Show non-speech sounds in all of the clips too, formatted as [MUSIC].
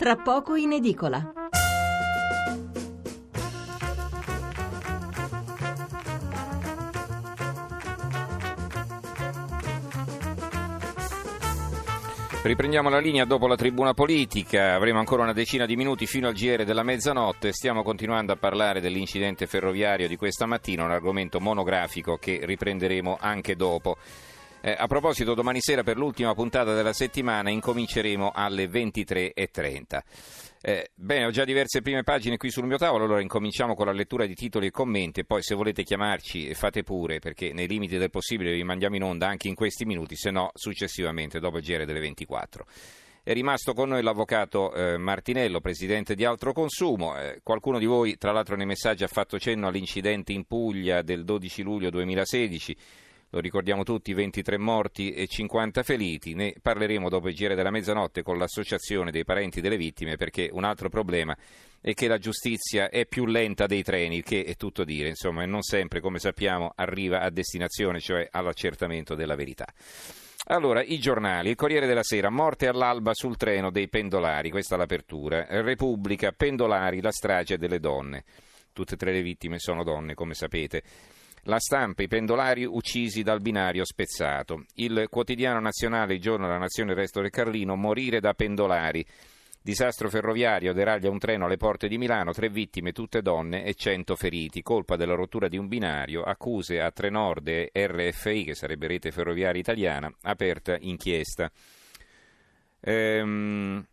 tra poco in edicola. Riprendiamo la linea dopo la tribuna politica, avremo ancora una decina di minuti fino al GR della mezzanotte, stiamo continuando a parlare dell'incidente ferroviario di questa mattina, un argomento monografico che riprenderemo anche dopo. Eh, a proposito, domani sera per l'ultima puntata della settimana incominceremo alle 23.30. Eh, bene, ho già diverse prime pagine qui sul mio tavolo, allora incominciamo con la lettura di titoli e commenti e poi se volete chiamarci fate pure perché nei limiti del possibile vi mandiamo in onda anche in questi minuti, se no successivamente dopo il GR delle 24. È rimasto con noi l'avvocato eh, Martinello, presidente di Altro Consumo. Eh, qualcuno di voi, tra l'altro nei messaggi, ha fatto cenno all'incidente in Puglia del 12 luglio 2016 lo ricordiamo tutti, 23 morti e 50 feriti. Ne parleremo dopo il giro della mezzanotte con l'associazione dei parenti delle vittime perché un altro problema è che la giustizia è più lenta dei treni, che è tutto dire, insomma, e non sempre, come sappiamo, arriva a destinazione, cioè all'accertamento della verità. Allora, i giornali, il Corriere della Sera, morte all'alba sul treno dei pendolari, questa è l'apertura. Repubblica, pendolari, la strage delle donne. Tutte e tre le vittime sono donne, come sapete. La stampa, i pendolari uccisi dal binario spezzato. Il quotidiano nazionale, il giorno della nazione, il resto del Carlino, morire da pendolari. Disastro ferroviario, deraglia un treno alle porte di Milano, tre vittime, tutte donne e cento feriti. Colpa della rottura di un binario, accuse a Trenord e RFI, che sarebbe Rete Ferroviaria Italiana, aperta inchiesta. Ehm,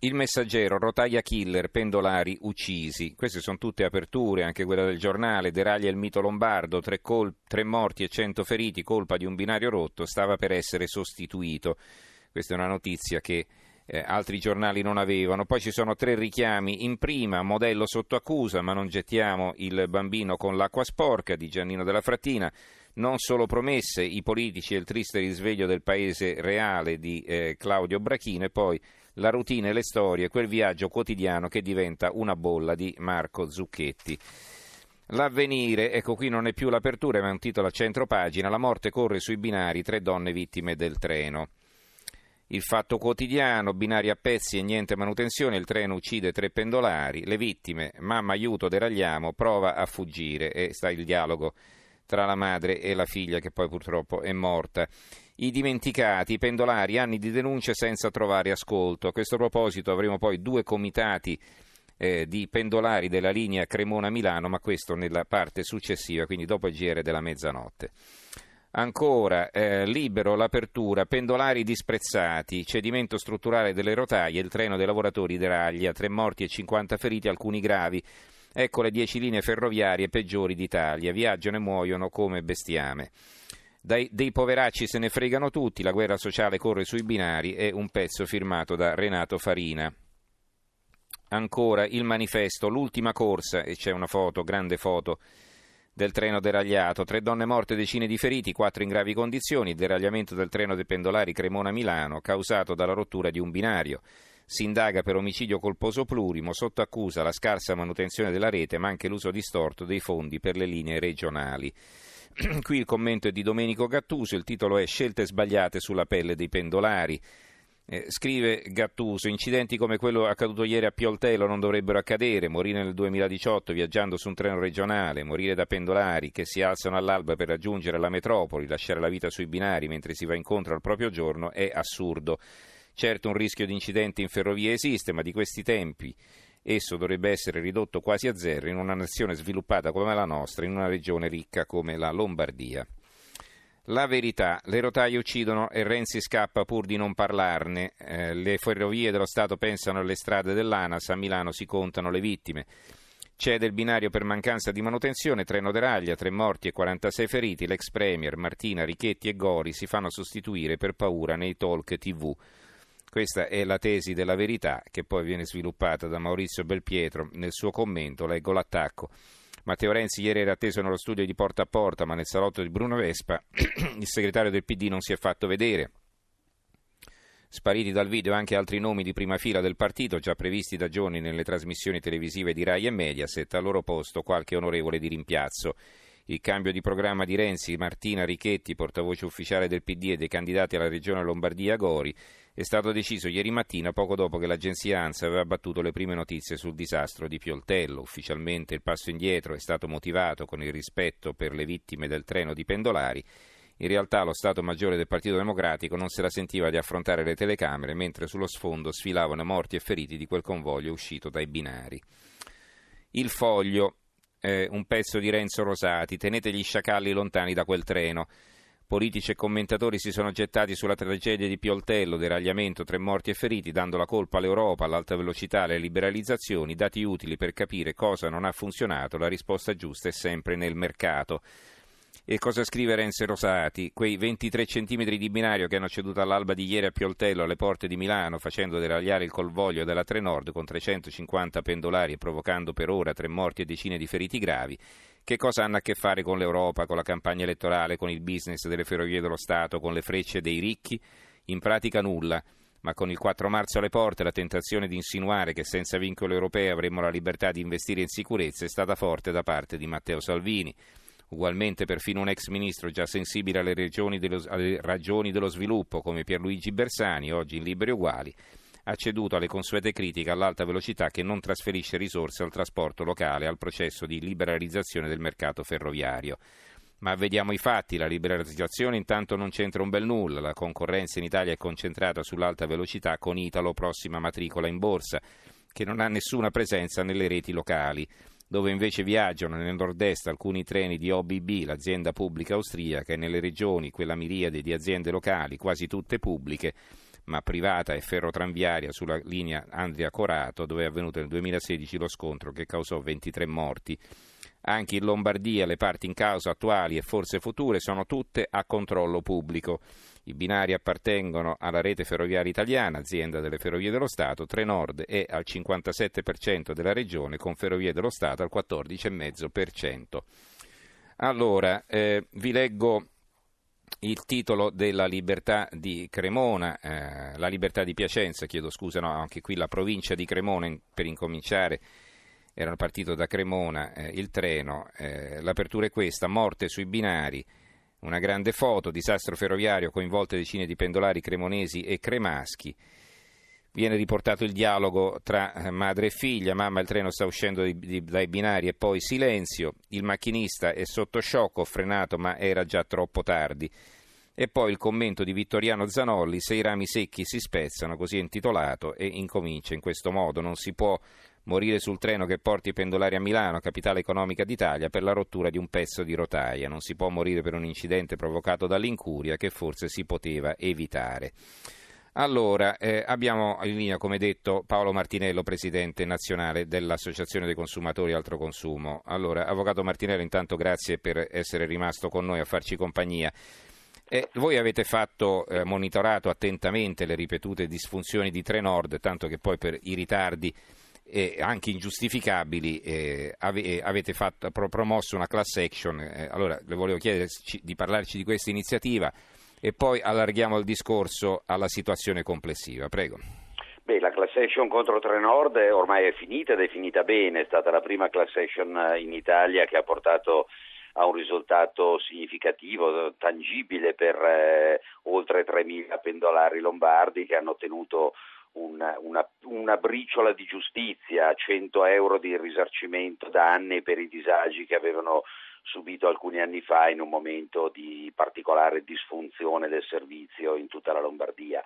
il messaggero, rotaia killer, pendolari uccisi. Queste sono tutte aperture, anche quella del giornale. Deraglia il mito lombardo, tre, col- tre morti e cento feriti, colpa di un binario rotto, stava per essere sostituito. Questa è una notizia che eh, altri giornali non avevano. Poi ci sono tre richiami in prima, modello sotto accusa, ma non gettiamo il bambino con l'acqua sporca di Giannino della Frattina. Non solo promesse, i politici e il triste risveglio del paese reale di eh, Claudio Brachino e poi la routine le storie, quel viaggio quotidiano che diventa una bolla di Marco Zucchetti. L'avvenire, ecco qui non è più l'apertura, ma è un titolo a centro pagina, la morte corre sui binari, tre donne vittime del treno. Il fatto quotidiano, binari a pezzi e niente manutenzione, il treno uccide tre pendolari, le vittime, mamma aiuto, deragliamo, prova a fuggire e sta il dialogo tra la madre e la figlia che poi purtroppo è morta. I dimenticati, i pendolari, anni di denunce senza trovare ascolto. A questo proposito avremo poi due comitati eh, di pendolari della linea Cremona-Milano, ma questo nella parte successiva, quindi dopo il GR della mezzanotte. Ancora, eh, libero l'apertura, pendolari disprezzati, cedimento strutturale delle rotaie, il treno dei lavoratori deraglia, tre morti e 50 feriti, alcuni gravi. Ecco le dieci linee ferroviarie peggiori d'Italia, viaggiano e muoiono come bestiame. Dai, dei poveracci se ne fregano tutti, la guerra sociale corre sui binari, è un pezzo firmato da Renato Farina. Ancora il manifesto, l'ultima corsa, e c'è una foto, grande foto del treno deragliato, tre donne morte, decine di feriti, quattro in gravi condizioni, il deragliamento del treno dei pendolari Cremona-Milano, causato dalla rottura di un binario. Si indaga per omicidio colposo plurimo, sotto accusa la scarsa manutenzione della rete, ma anche l'uso distorto dei fondi per le linee regionali. [CLEARS THROAT] Qui il commento è di Domenico Gattuso, il titolo è Scelte sbagliate sulla pelle dei pendolari. Eh, scrive Gattuso, incidenti come quello accaduto ieri a Pioltello non dovrebbero accadere, morire nel 2018 viaggiando su un treno regionale, morire da pendolari che si alzano all'alba per raggiungere la metropoli, lasciare la vita sui binari mentre si va incontro al proprio giorno è assurdo. Certo un rischio di incidenti in ferrovia esiste, ma di questi tempi esso dovrebbe essere ridotto quasi a zero in una nazione sviluppata come la nostra, in una regione ricca come la Lombardia. La verità, le rotaie uccidono e Renzi scappa pur di non parlarne. Eh, le ferrovie dello Stato pensano alle strade dell'ANAS, a Milano si contano le vittime. C'è del binario per mancanza di manutenzione, treno deraglia, tre morti e 46 feriti. L'ex premier Martina, Richetti e Gori si fanno sostituire per paura nei talk TV. Questa è la tesi della verità che poi viene sviluppata da Maurizio Belpietro nel suo commento, leggo l'attacco. Matteo Renzi ieri era atteso nello studio di porta a porta, ma nel salotto di Bruno Vespa [CLEARS THROAT] il segretario del PD non si è fatto vedere. Spariti dal video anche altri nomi di prima fila del partito, già previsti da giorni nelle trasmissioni televisive di Rai e Mediaset, al loro posto qualche onorevole di rimpiazzo. Il cambio di programma di Renzi, Martina Richetti, portavoce ufficiale del PD e dei candidati alla regione Lombardia Gori, è stato deciso ieri mattina, poco dopo che l'agenzia ANSA aveva battuto le prime notizie sul disastro di Pioltello. Ufficialmente il passo indietro è stato motivato con il rispetto per le vittime del treno di pendolari. In realtà lo Stato Maggiore del Partito Democratico non se la sentiva di affrontare le telecamere mentre sullo sfondo sfilavano morti e feriti di quel convoglio uscito dai binari. Il foglio, eh, un pezzo di Renzo Rosati, tenete gli sciacalli lontani da quel treno. Politici e commentatori si sono gettati sulla tragedia di Pioltello, deragliamento, tre morti e feriti, dando la colpa all'Europa, all'alta velocità, alle liberalizzazioni, dati utili per capire cosa non ha funzionato. La risposta giusta è sempre nel mercato. E cosa scrive Renzo Rosati? Quei 23 centimetri di binario che hanno ceduto all'alba di ieri a Pioltello alle porte di Milano, facendo deragliare il convoglio della Trenord con 350 pendolari e provocando per ora tre morti e decine di feriti gravi, che cosa hanno a che fare con l'Europa, con la campagna elettorale, con il business delle ferrovie dello Stato, con le frecce dei ricchi? In pratica nulla. Ma con il 4 marzo alle porte la tentazione di insinuare che senza vincolo europeo avremmo la libertà di investire in sicurezza è stata forte da parte di Matteo Salvini. Ugualmente perfino un ex ministro già sensibile alle, dello, alle ragioni dello sviluppo come Pierluigi Bersani, oggi in Liberi Uguali, ha ceduto alle consuete critiche all'alta velocità che non trasferisce risorse al trasporto locale al processo di liberalizzazione del mercato ferroviario. Ma vediamo i fatti, la liberalizzazione intanto non c'entra un bel nulla, la concorrenza in Italia è concentrata sull'alta velocità con Italo prossima matricola in borsa, che non ha nessuna presenza nelle reti locali dove invece viaggiano nel nord-est alcuni treni di OBB, l'azienda pubblica austriaca, e nelle regioni quella miriade di aziende locali, quasi tutte pubbliche, ma privata e ferrotranviaria sulla linea Andria-Corato, dove è avvenuto nel 2016 lo scontro che causò 23 morti. Anche in Lombardia le parti in causa attuali e forse future sono tutte a controllo pubblico. I binari appartengono alla rete ferroviaria italiana, azienda delle ferrovie dello Stato, Trenord è al 57% della regione, con Ferrovie dello Stato al 14,5%. Allora, eh, vi leggo il titolo della libertà di Cremona, eh, la libertà di Piacenza, chiedo scusa, no, anche qui la provincia di Cremona per incominciare era partito da Cremona eh, il treno, eh, l'apertura è questa, morte sui binari, una grande foto, disastro ferroviario, coinvolte decine di pendolari cremonesi e cremaschi. Viene riportato il dialogo tra eh, madre e figlia, mamma il treno sta uscendo di, di, dai binari e poi silenzio, il macchinista è sotto ho frenato ma era già troppo tardi. E poi il commento di Vittoriano Zanolli, se i rami secchi si spezzano, così è intitolato, e incomincia in questo modo, non si può morire sul treno che porti i pendolari a Milano, capitale economica d'Italia, per la rottura di un pezzo di rotaia, non si può morire per un incidente provocato dall'incuria che forse si poteva evitare. Allora, eh, abbiamo in linea, come detto, Paolo Martinello, presidente nazionale dell'Associazione dei consumatori Altro Consumo. Allora, Avvocato Martinello, intanto grazie per essere rimasto con noi a farci compagnia. Eh, voi avete fatto, eh, monitorato attentamente le ripetute disfunzioni di Trenord, tanto che poi per i ritardi eh, anche ingiustificabili eh, ave, eh, avete fatto, pro, promosso una class action. Eh, allora, le volevo chiedere di parlarci di questa iniziativa e poi allarghiamo il discorso alla situazione complessiva. Prego. Beh, la class action contro Trenord ormai è finita ed è finita bene, è stata la prima class action in Italia che ha portato a un risultato significativo, tangibile per eh, oltre 3.000 pendolari lombardi che hanno ottenuto una, una, una, briciola di giustizia, 100 euro di risarcimento da anni per i disagi che avevano subito alcuni anni fa in un momento di particolare disfunzione del servizio in tutta la Lombardia.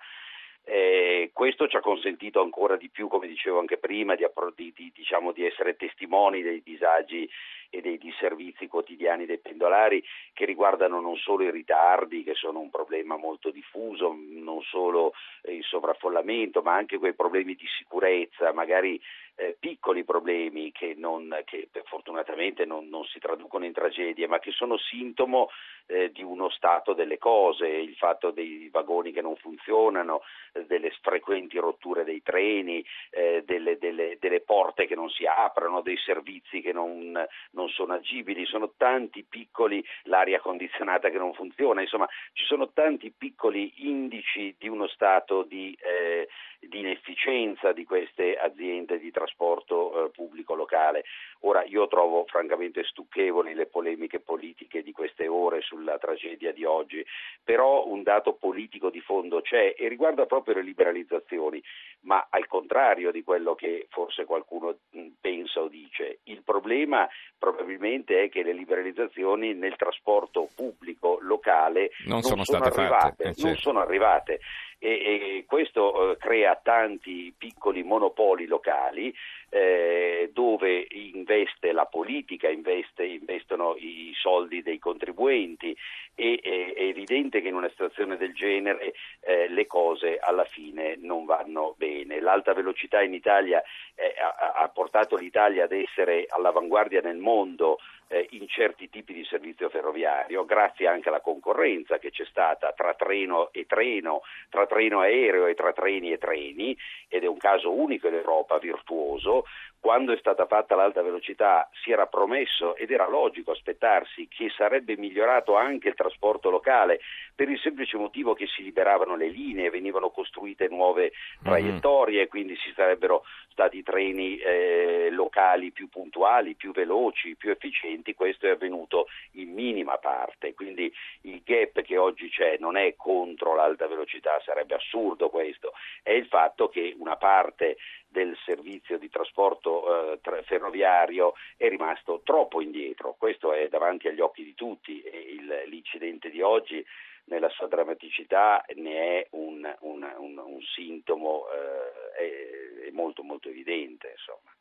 Eh, questo ci ha consentito ancora di più, come dicevo anche prima, di, di, diciamo, di essere testimoni dei disagi e dei disservizi quotidiani dei pendolari che riguardano non solo i ritardi, che sono un problema molto diffuso, non solo il sovraffollamento, ma anche quei problemi di sicurezza, magari eh, piccoli problemi che, non, che fortunatamente non, non, si traducono in tragedie, ma che sono sintomo eh, di uno stato delle cose, il fatto dei vagoni che non funzionano, eh, delle frequenti rotture dei treni, eh, delle, delle, delle, porte che non si aprono, dei servizi che non, non sono agibili, sono tanti piccoli, l'aria condizionata che non funziona, insomma ci sono tanti piccoli indici di uno stato di, eh, di inefficienza efficienza di queste aziende di trasporto eh, pubblico locale. Ora io trovo francamente stucchevoli le polemiche politiche di queste ore sulla tragedia di oggi, però un dato politico di fondo c'è e riguarda proprio le liberalizzazioni, ma al contrario di quello che forse qualcuno pensa o dice. Il problema probabilmente è che le liberalizzazioni nel trasporto pubblico locale non, non sono, sono, arrivate, eh, certo. non sono arrivate e, e questo eh, crea tanti piccoli monopoli locali eh, dove investe la politica, investe, investono i soldi dei contribuenti e è evidente che in una situazione del genere eh, le cose alla fine non vanno bene. L'alta velocità in Italia eh, ha, ha, portato l'Italia ad essere all'avanguardia nel mondo eh, in certi tipi di servizio ferroviario, grazie anche alla concorrenza che c'è stata tra treno e treno, tra treno aereo e tra treni e treni, ed è un caso unico in Europa, virtuoso. Quando è stata fatta l'alta velocità si era promesso ed era logico aspettarsi che sarebbe migliorato anche il trasporto locale per il semplice motivo che si liberavano le linee, venivano costruite nuove mhm. traiettorie, mm-hmm. quindi ci sarebbero stati treni eh, locali più puntuali, più veloci, più efficienti, questo è avvenuto in minima parte, quindi il gap che oggi c'è non è contro l'alta velocità, sarebbe assurdo questo, è il fatto che una parte del servizio di trasporto eh, tra- ferroviario è rimasto troppo indietro, questo è davanti agli occhi di tutti e il, l'incidente di oggi nella sua drammaticità ne è un, un, un, un sintomo eh, è, è molto molto evidente. Insomma.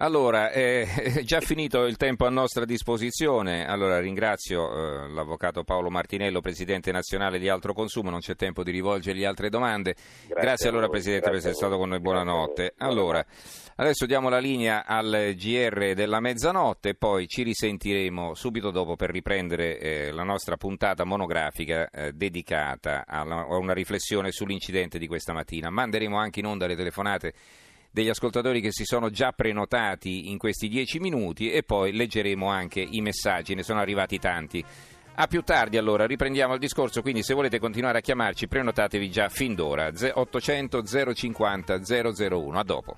Allora, è [LAUGHS] già finito il tempo a nostra disposizione, allora ringrazio eh, l'avvocato Paolo Martinello, Presidente nazionale di Altro Consumo, non c'è tempo di rivolgergli altre domande. Grazie, Grazie allora Presidente Grazie per essere stato con noi, buonanotte. Allora, adesso diamo la linea al GR della mezzanotte e poi ci risentiremo subito dopo per riprendere eh, la nostra puntata monografica eh, dedicata a una riflessione sull'incidente di questa mattina. Manderemo anche in onda le telefonate degli ascoltatori che si sono già prenotati in questi dieci minuti e poi leggeremo anche i messaggi, ne sono arrivati tanti. A più tardi allora, riprendiamo il discorso, quindi se volete continuare a chiamarci prenotatevi già fin d'ora, 800 050 001, a dopo.